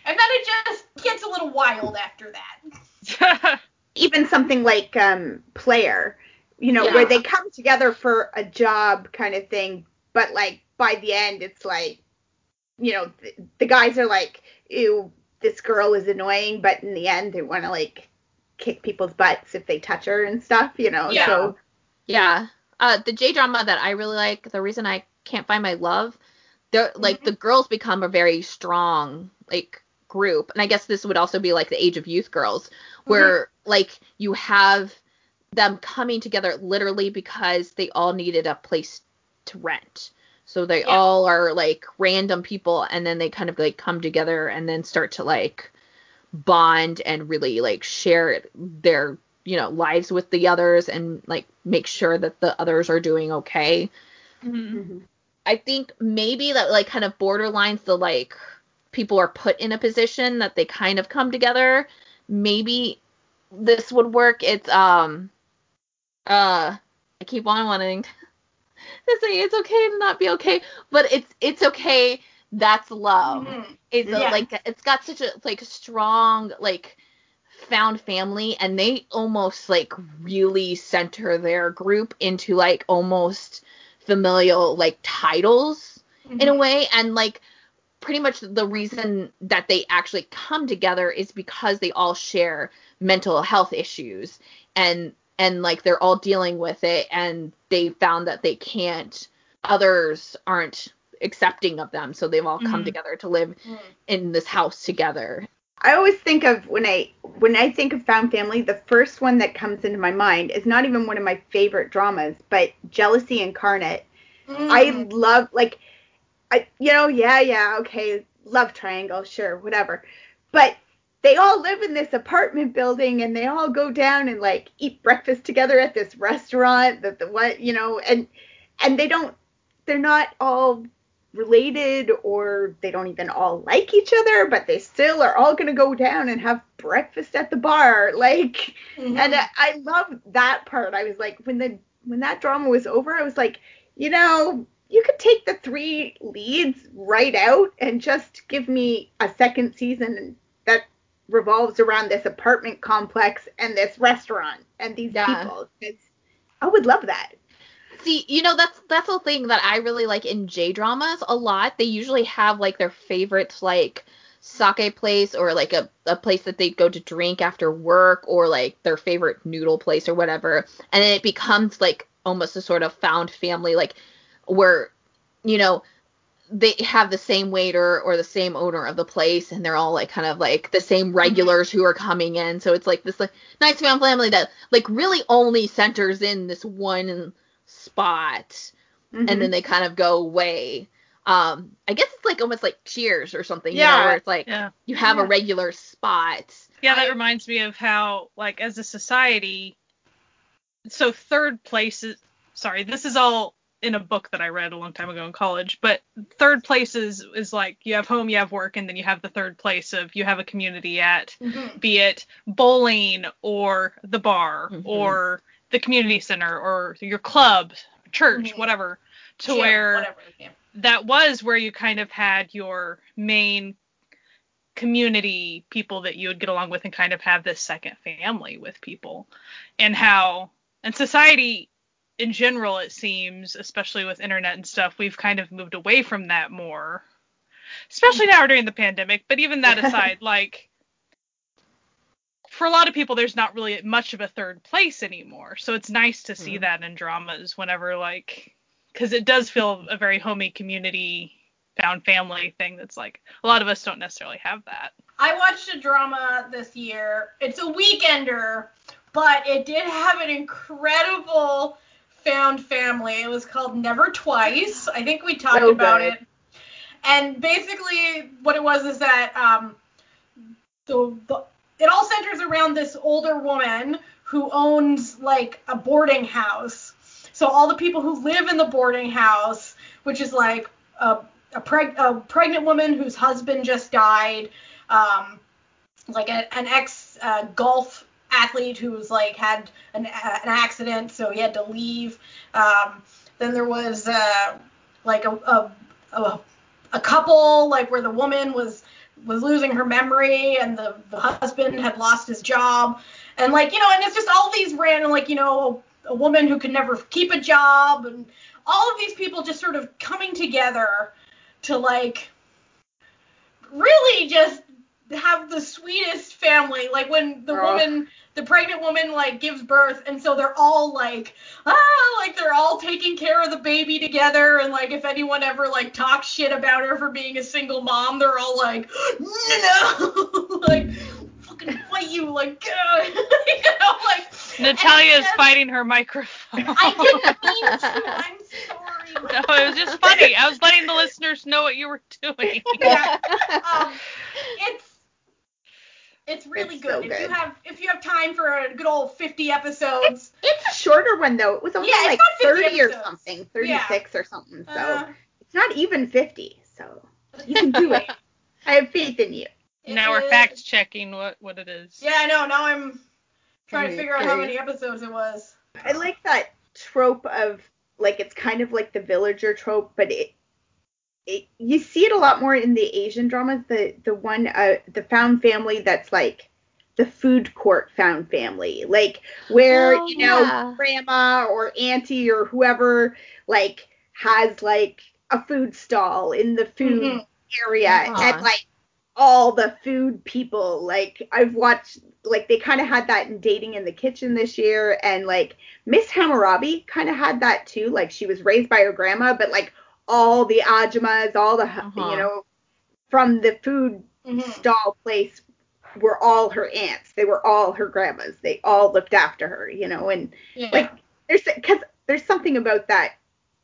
And then it just gets a little wild after that. even something like um player you know Yeah. where they come together for a job kind of thing but like by the end it's like you know th- the guys are like ew this girl is annoying but in the end they want to like kick people's butts if they touch her and stuff you know Yeah. so Yeah. Uh, the J drama that I really like, the reason I can't find my love, they're like Mhm. the girls become a very strong like group, and I guess this would also be like the Age of Youth girls, where like you have them coming together literally because they all needed a place to rent. So they Yeah. all are like random people, and then they kind of like come together and then start to like bond and really like share their you know lives with the others and like make sure that the others are doing okay. Mhm. i think maybe that like kind of borderlines the like people are put in a position that they kind of come together. Maybe this would work. It's um uh i keep on wanting to say it's okay to not be okay but it's it's okay. That's love. Mhm. it's a, like it's got such a like strong like found family and they almost like really center their group into like almost familial like titles in a way and like pretty much the reason that they actually come together is because they all share mental health issues and and like they're all dealing with it and they found that they can't others aren't accepting of them so they've all come Mhm. together to live Mhm. in this house together I always think of when I when I think of found family, the first one that comes into my mind is not even one of my favorite dramas, but Jealousy Incarnate. I Mhm. love like I you know, yeah, yeah, okay, love triangle, sure, whatever. But they all live in this apartment building and they all go down and like eat breakfast together at this restaurant that the what you know and and they don't they're not all related or they don't even all like each other but they still are all going to go down and have breakfast at the bar like Mhm. and I, I love that part. I was like, when the when that drama was over, I was like, you know, you could take the three leads right out and just give me a second season that revolves around this apartment complex and this restaurant and these Yeah. people. I would love that. See, you know that's that's the thing that I really like in J dramas a lot. They usually have like their favorite like sake place or like a, a place that they go to drink after work or like their favorite noodle place or whatever. And then it becomes like almost a sort of found family like where you know they have the same waiter or the same owner of the place and they're all like kind of like the same mm-hmm. regulars who are coming in. So it's like this like nice found family that like really only centers in this one spot and Mhm. then they kind of go away. Um, I guess it's like almost like Cheers or something, you know, Yeah. where it's like Yeah. you have a regular spot. Yeah, that I- reminds me of how, like, as a society, so third place is, sorry, this is all in a book that I read a long time ago in college, but third place is, is like you have home, you have work, and then you have the third place of you have a community at, Mhm. be it bowling or the bar Mhm. or the community center or your club, church, Mhm. whatever, to Gym, where whatever, yeah. that was where you kind of had your main community people that you would get along with and kind of have this second family with people and how and society in general it seems especially with internet and stuff we've kind of moved away from that more especially now during the pandemic but even that aside like for a lot of people there's not really much of a third place anymore so it's nice to see Mhm. that in dramas whenever like because it does feel a very homey community found family thing that's like a lot of us don't necessarily have that I watched a drama this year. It's a weekender, but it did have an incredible found family. It was called Never Twice. I think we talked So about good. it. And basically, what it was is that um, the, the it all centers around this older woman who owns like a boarding house. So all the people who live in the boarding house, which is like a a, preg- a pregnant woman whose husband just died, um, like a, an ex uh, golf athlete who's like had an, uh, an accident, so he had to leave. Um, then there was uh, like a, a, a a couple like where the woman was was losing her memory and the, the husband had lost his job. And like you know and it's just all these random like you know a, woman who could never keep a job and all of these people just sort of coming together to like really just have the sweetest family like when the Ugh. woman the pregnant woman like gives birth and so they're all like ah like they're all taking care of the baby together and like if anyone ever like talks shit about her for being a single mom they're all like no like fucking fight you like you know like natalia is fighting her microphone I didn't mean to. I'm sorry. no it was just funny i was letting the listeners know what you were doing Yeah. Um, it's it's really It's good. so If you have if you have time for a good old 50 episodes. It's a shorter one though. It was only Yeah, like not 50 30 or something, 36 or something. So uh, it's not even 50. So you can do it. I have faith in you. it now we're is- fact checking what what it is Yeah, I know. Now I'm trying to figure out how many episodes it was. I like that trope of like it's kind of like the villager trope, but it, it you see it a lot more in the Asian dramas. The the one uh the found family that's like the food court found family, like where Oh, you know yeah. grandma or auntie or whoever like has like a food stall in the food Mhm. area Uh-huh. and like all the food people like I've watched like they kind of had that in dating in the kitchen this year and like Miss Hammurabi kind of had that too like she was raised by her grandma but like all the ajumas all the Uh-huh. you know from the food Mhm. stall place were all her aunts they were all her grandmas they all looked after her you know and Yeah. like there's because there's something about that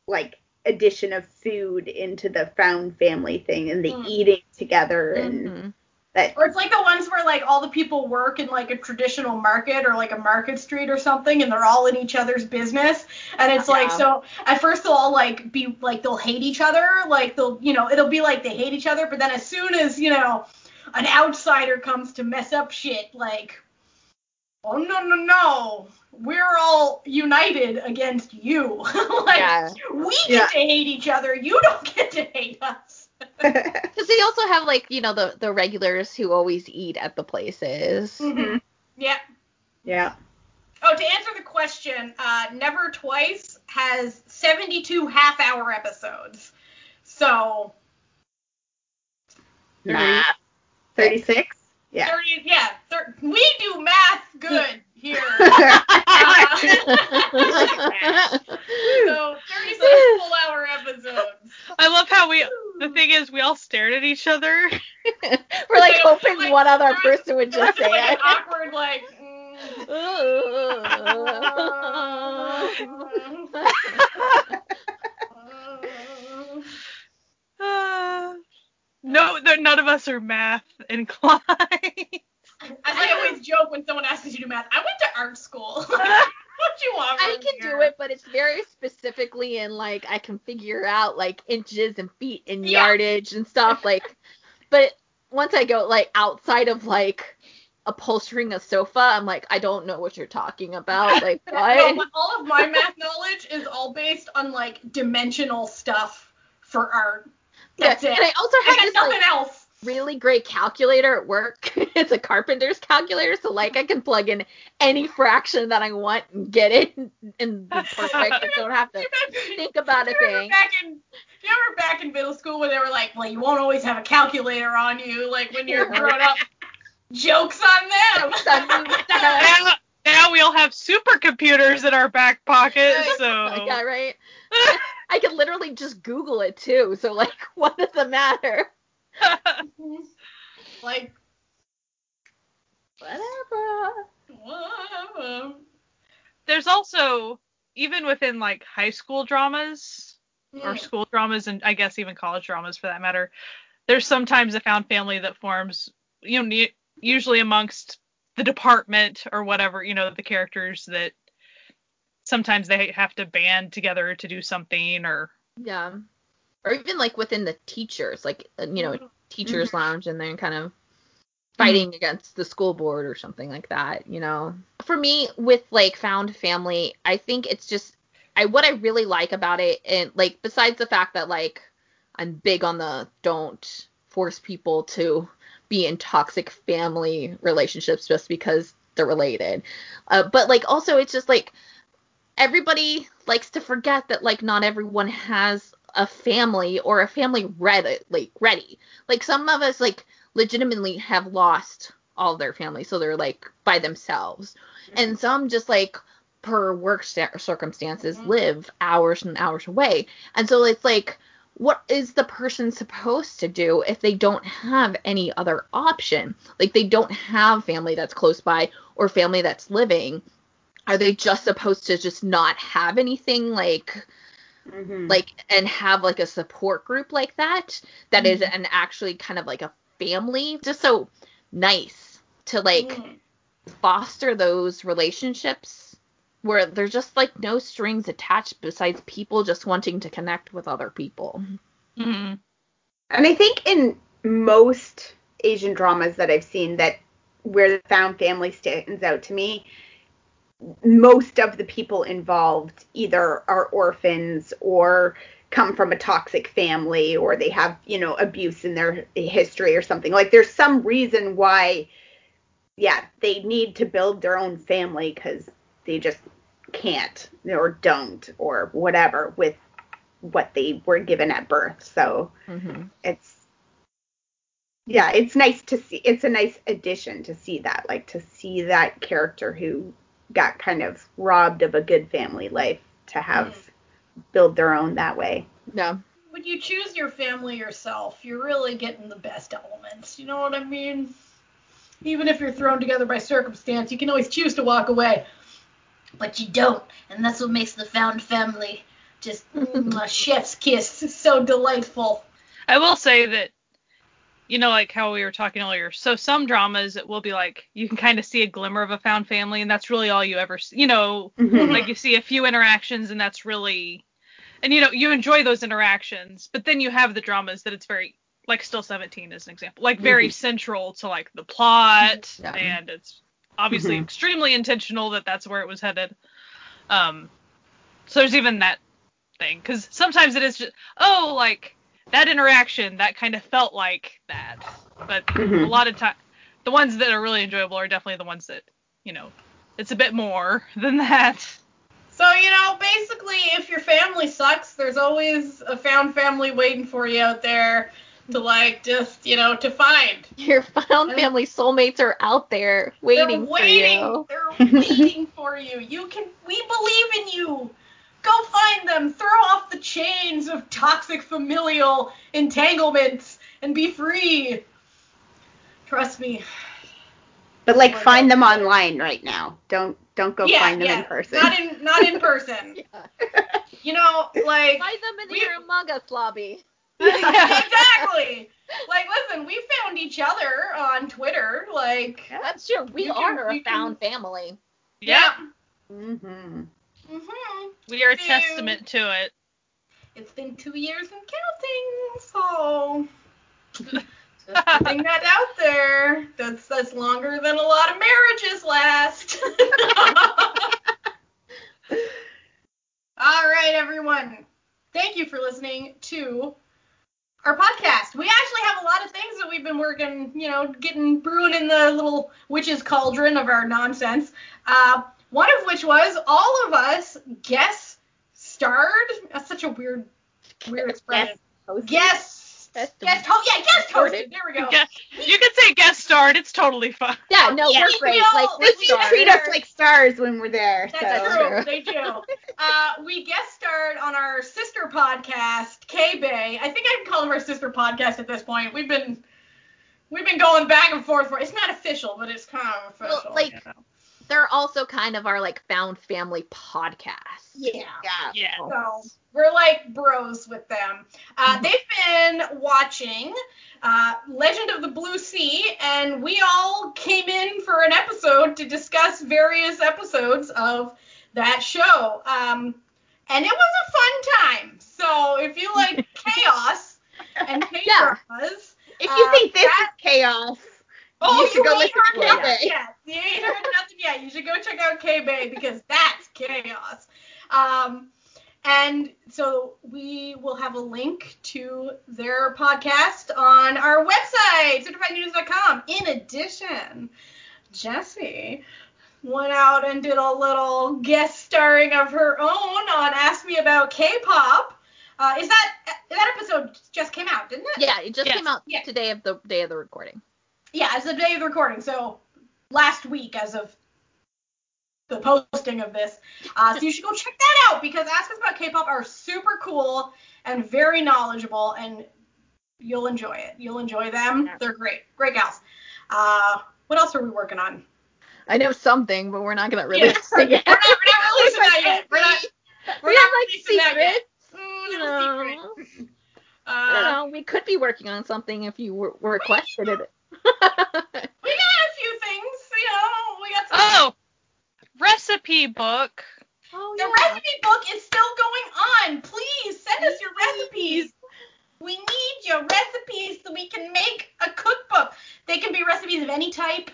like addition of food into the found family thing and the Mm. eating together and Mhm. That or it's like the ones where like all the people work in like a traditional market or like a market street or something and they're all in each other's business and it's like so at first they'll all like be like they'll hate each other like they'll you know it'll be like they hate each other but then as soon as you know an outsider comes to mess up shit like oh no no no, we're all united against you. like Yeah. we get Yeah. to hate each other, you don't get to hate us. Because they also have like you know the the regulars who always eat at the places. Mhm. Yeah. yeah. Oh, to answer the question, uh, Never Twice has 72 half-hour episodes. So Math. 36? Yeah. 30, yeah, thir- we do math good here. so 36 full-hour episodes. I love how we. The thing is, we all stared at each other. We're like Like, hoping like, one other person would just say like it. an awkward like. mm, Uh, no, there- none of us are math inclined. As I always joke when someone asks you to do math, I went to art school. what you want? I can here? do it, but it's very specifically in like I can figure out like inches and feet and Yeah. yardage and stuff like. But once I go like outside of like upholstering a sofa, I'm like I don't know what you're talking about. Like what? but all of my math knowledge is all based on like dimensional stuff for art. That's yeah. it. And I also I have got this nothing like else. really great calculator at work. it's a carpenter's calculator, so like I can plug in any fraction that I want and get it and be perfect. I don't have to think about a thing. Back in, you remember back in middle school when they were like, well, you won't always have a calculator on you, like when you're grown up. Jokes on them. now, now we all have supercomputers in our back pocket, so. yeah, right. I could literally just Google it too. So like, what does it matter? like, Whatever. whatever. There's also even within like high school dramas or Mm. school dramas and I guess even college dramas for that matter, there's sometimes a found family that forms, you know, usually amongst the department or whatever, you know, the characters that sometimes they have to band together to do something or Yeah. Or even like within the teachers, like uh, you know, teachers lounge and they're kind of fighting against the school board or something like that, you know. For me with like found family, I think it's just I what I really like about it and like besides the fact that like I'm big on the don't force people to be in toxic family relationships just because they're related. Uh, but like also it's just like everybody likes to forget that like not everyone has a family or a family ready like ready. Like some of us like legitimately have lost all their family so they're like by themselves. And some just like per work sta- circumstances Mhm. live hours and hours away. And so it's like what is the person supposed to do if they don't have any other option? Like they don't have family that's close by or family that's living. Are they just supposed to just not have anything like Mhm. like and have like a support group like that that is Mm-hmm. an actually kind of like a family just so nice to like Mm. foster those relationships where there's just like no strings attached besides people just wanting to connect with other people Mhm. And I think in most Asian dramas that I've seen that where the found family stands out to me, most of the people involved either are orphans or come from a toxic family or they have, you know, abuse in their history or something. Like there's some reason why yeah, they need to build their own family cuz they just can't or don't or whatever with what they were given at birth. So mm-hmm. it's yeah it's nice to see it's a nice addition to see that like to see that character who got kind of robbed of a good family life to have build their own that way yeah When you choose your family yourself, you're really getting the best elements. You know what I mean? Even if you're thrown together by circumstance, you can always choose to walk away. But you don't, and that's what makes the found family just mm, a chef's kiss. So delightful. I will say that, you know, like how we were talking earlier. So some dramas, it will be like you can kind of see a glimmer of a found family, and that's really all you ever, see. you know, Mhm. like you see a few interactions, and that's really, and you know, you enjoy those interactions. But then you have the dramas that it's very, like Still 17 as an example, like very central to like the plot, Yeah. and it's obviously Mhm. extremely intentional that that's where it was headed. Um, so there's even that thing because sometimes it is just oh like that interaction that kind of felt like that, but Mhm. a lot of time the ones that are really enjoyable are definitely the ones that you know it's a bit more than that. So, you know, basically, if your family sucks, there's always a found family waiting for you out there to, like, just, you know, to find. Your found family soulmates are out there waiting, They're waiting. for you. They're waiting for you. You can. We believe in you. Go find them. Throw off the chains of toxic familial entanglements and be free. Trust me. But like find them online right now. Don't don't go yeah, find them yeah. in person. Not in not in person. yeah. You know, like Find them in We- your Among Us lobby. exactly. Like, listen, we found each other on Twitter. Like, That's true. We You can- are you a can- found family. Yeah, mm-hmm. Hmm we are a testament to it. It's been two years and counting, so just putting that out there. That's that's longer than a lot of marriages last. All right, everyone. Thank you for listening to our podcast. We actually have a lot of things that we've been working, you know, getting brewing in the little witch's cauldron of our nonsense. Uh, one of which was all of us guest starred. That's such a weird, weird expression. Guest, Guest- guest, ho- yeah, guest hosted. There we go. Guess- you can say guest starred. It's totally fine. Yeah, no, Yeah, we're we great. feel- Like we we're feel stars. Treat us like stars when we're there. That's so. true. True. They do. Uh, we guest starred on our sister podcast, K Bay. I think I can call them our sister podcast at this point. We've been we've been going back and forth for. It's not official, but it's kind of Well, official. like- you know. They're also kind of our like found family podcast. yeah. Yeah. Yeah. So we're like bros with them. Uh, they've been watching uh, Legend of the Blue Sea, and we all came in for an episode to discuss various episodes of that show. Um, and it was a fun time. So if you like chaos and K Yeah. If you Uh, think this that- is chaos, oh, You should go ain't listen heard to it. nothing yet. You ain't heard nothing yet. You should go check out K Bay because that's chaos. Um, and so we will have a link to their podcast on our website, certifiednoodles.com. In addition, Jesse went out and did a little guest starring of her own on Ask Me About K-pop. Uh, is that that episode just came out, didn't it? Yeah, it just Yes. came out Yeah. today of the day of the recording. Yeah, as of the day of the recording. So last week, as of the posting of this. Uh, so you should go check that out because Ask Us About K-pop are super cool and very knowledgeable, and you'll enjoy it. You'll enjoy them. They're great, great gals. Uh, what else are we working on? I know something, but we're not gonna Yeah, release we're it yet. not, we're not releasing that yet. We're not. We're we not have like releasing that yet. secrets. Mm, You little know. secret. I don't Uh, know. We could be working on something if you were, were requested it. We got a few things. You know, we got some. Oh, recipe book. oh The recipe book is still going on. Please send us your recipes. We need your recipes so we can make a cookbook. They can be recipes of any type.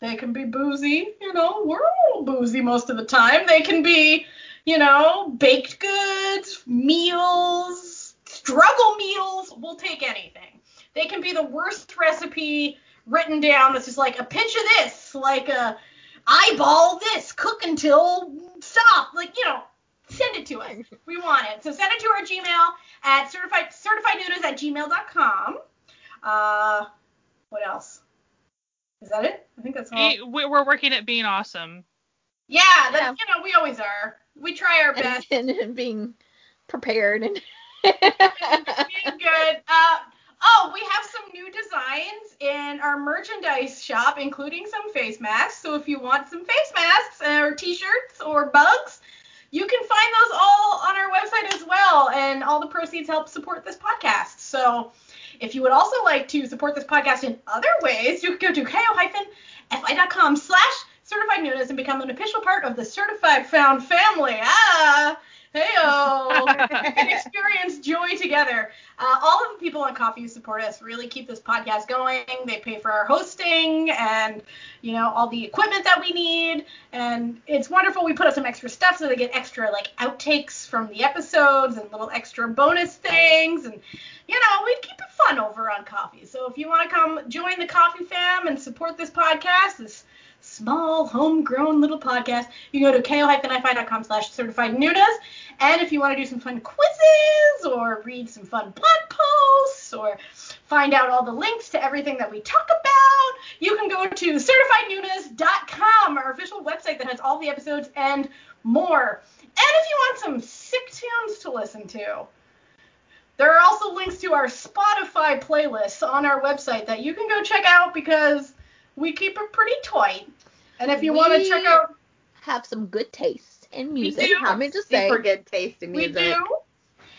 They can be boozy, you know, we're all boozy most of the time. They can be, you know, baked goods, meals, struggle meals. We'll take anything. They can be the worst recipe written down that's just like a pinch of this, like a eyeball this, cook until stop. Like, you know, send it to us. We want it. So send it to our Gmail at certified certifiednoodles at gmail.com. Uh, what else? Is that it? I think that's all. We- We're working at being awesome. Yeah, that's Yeah. you know we always are. We try our best. and, and being prepared and Being good. Uh, oh, we have some new designs in our merchandise shop, including some face masks. So if you want some face masks or t-shirts or bugs, you can find those all on our website as well, and all the proceeds help support this podcast. So if you would also like to support this podcast in other ways, you can go to ko-fi.com slash certified noodles and become an official part of the certified found family. Ah, Heyo! experience joy together. Uh, all of the people on Ko-fi who support us really keep this podcast going. They pay for our hosting and you know all the equipment that we need, and it's wonderful. We put up some extra stuff so they get extra like outtakes from the episodes and little extra bonus things, and you know we keep it fun over on Ko-fi. So if you want to come join the Ko-fi fam and support this podcast, this small, homegrown little podcast, you go to ko-fi.com slash certified noodles. And if you want to do some fun quizzes or read some fun blog posts or find out all the links to everything that we talk about, you can go to certifiednoodles.com, our official website that has all the episodes and more. And if you want some sick tunes to listen to, there are also links to our Spotify playlists on our website that you can go check out because we keep it pretty tight. And if you want to check out, have some good taste in music. me just say. Super good taste in music. we do.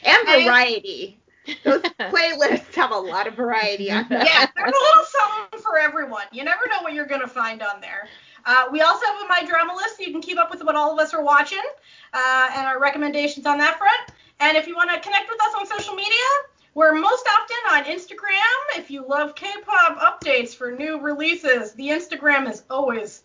And And- variety. Those playlists have a lot of variety on them. Yeah, there's a little something for everyone. You never know what you're gonna find on there. Uh, we also have a My Drama list, so you can keep up with what all of us are watching uh, and our recommendations on that front. And if you want to connect with us on social media, we're most often on Instagram. If you love K-pop updates for new releases, the Instagram is always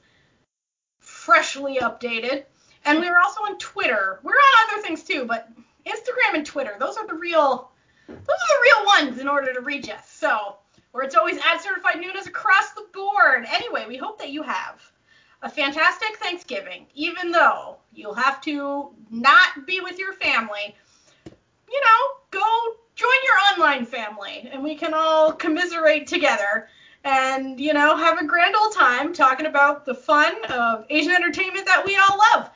freshly updated. And we are also on Twitter. We're on other things too, but Instagram and Twitter, those are the real those are the real ones in order to reach us. So, where it's always at certified noodles across the board. Anyway, we hope that you have a fantastic Thanksgiving, even though you'll have to not be with your family. You know, go join your online family and we can all commiserate together and, you know, have a grand old time talking about the fun of Asian entertainment that we all love.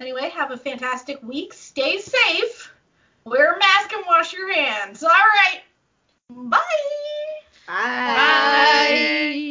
Anyway, have a fantastic week. Stay safe. Wear a mask and wash your hands. All right. Bye. Bye. Bye.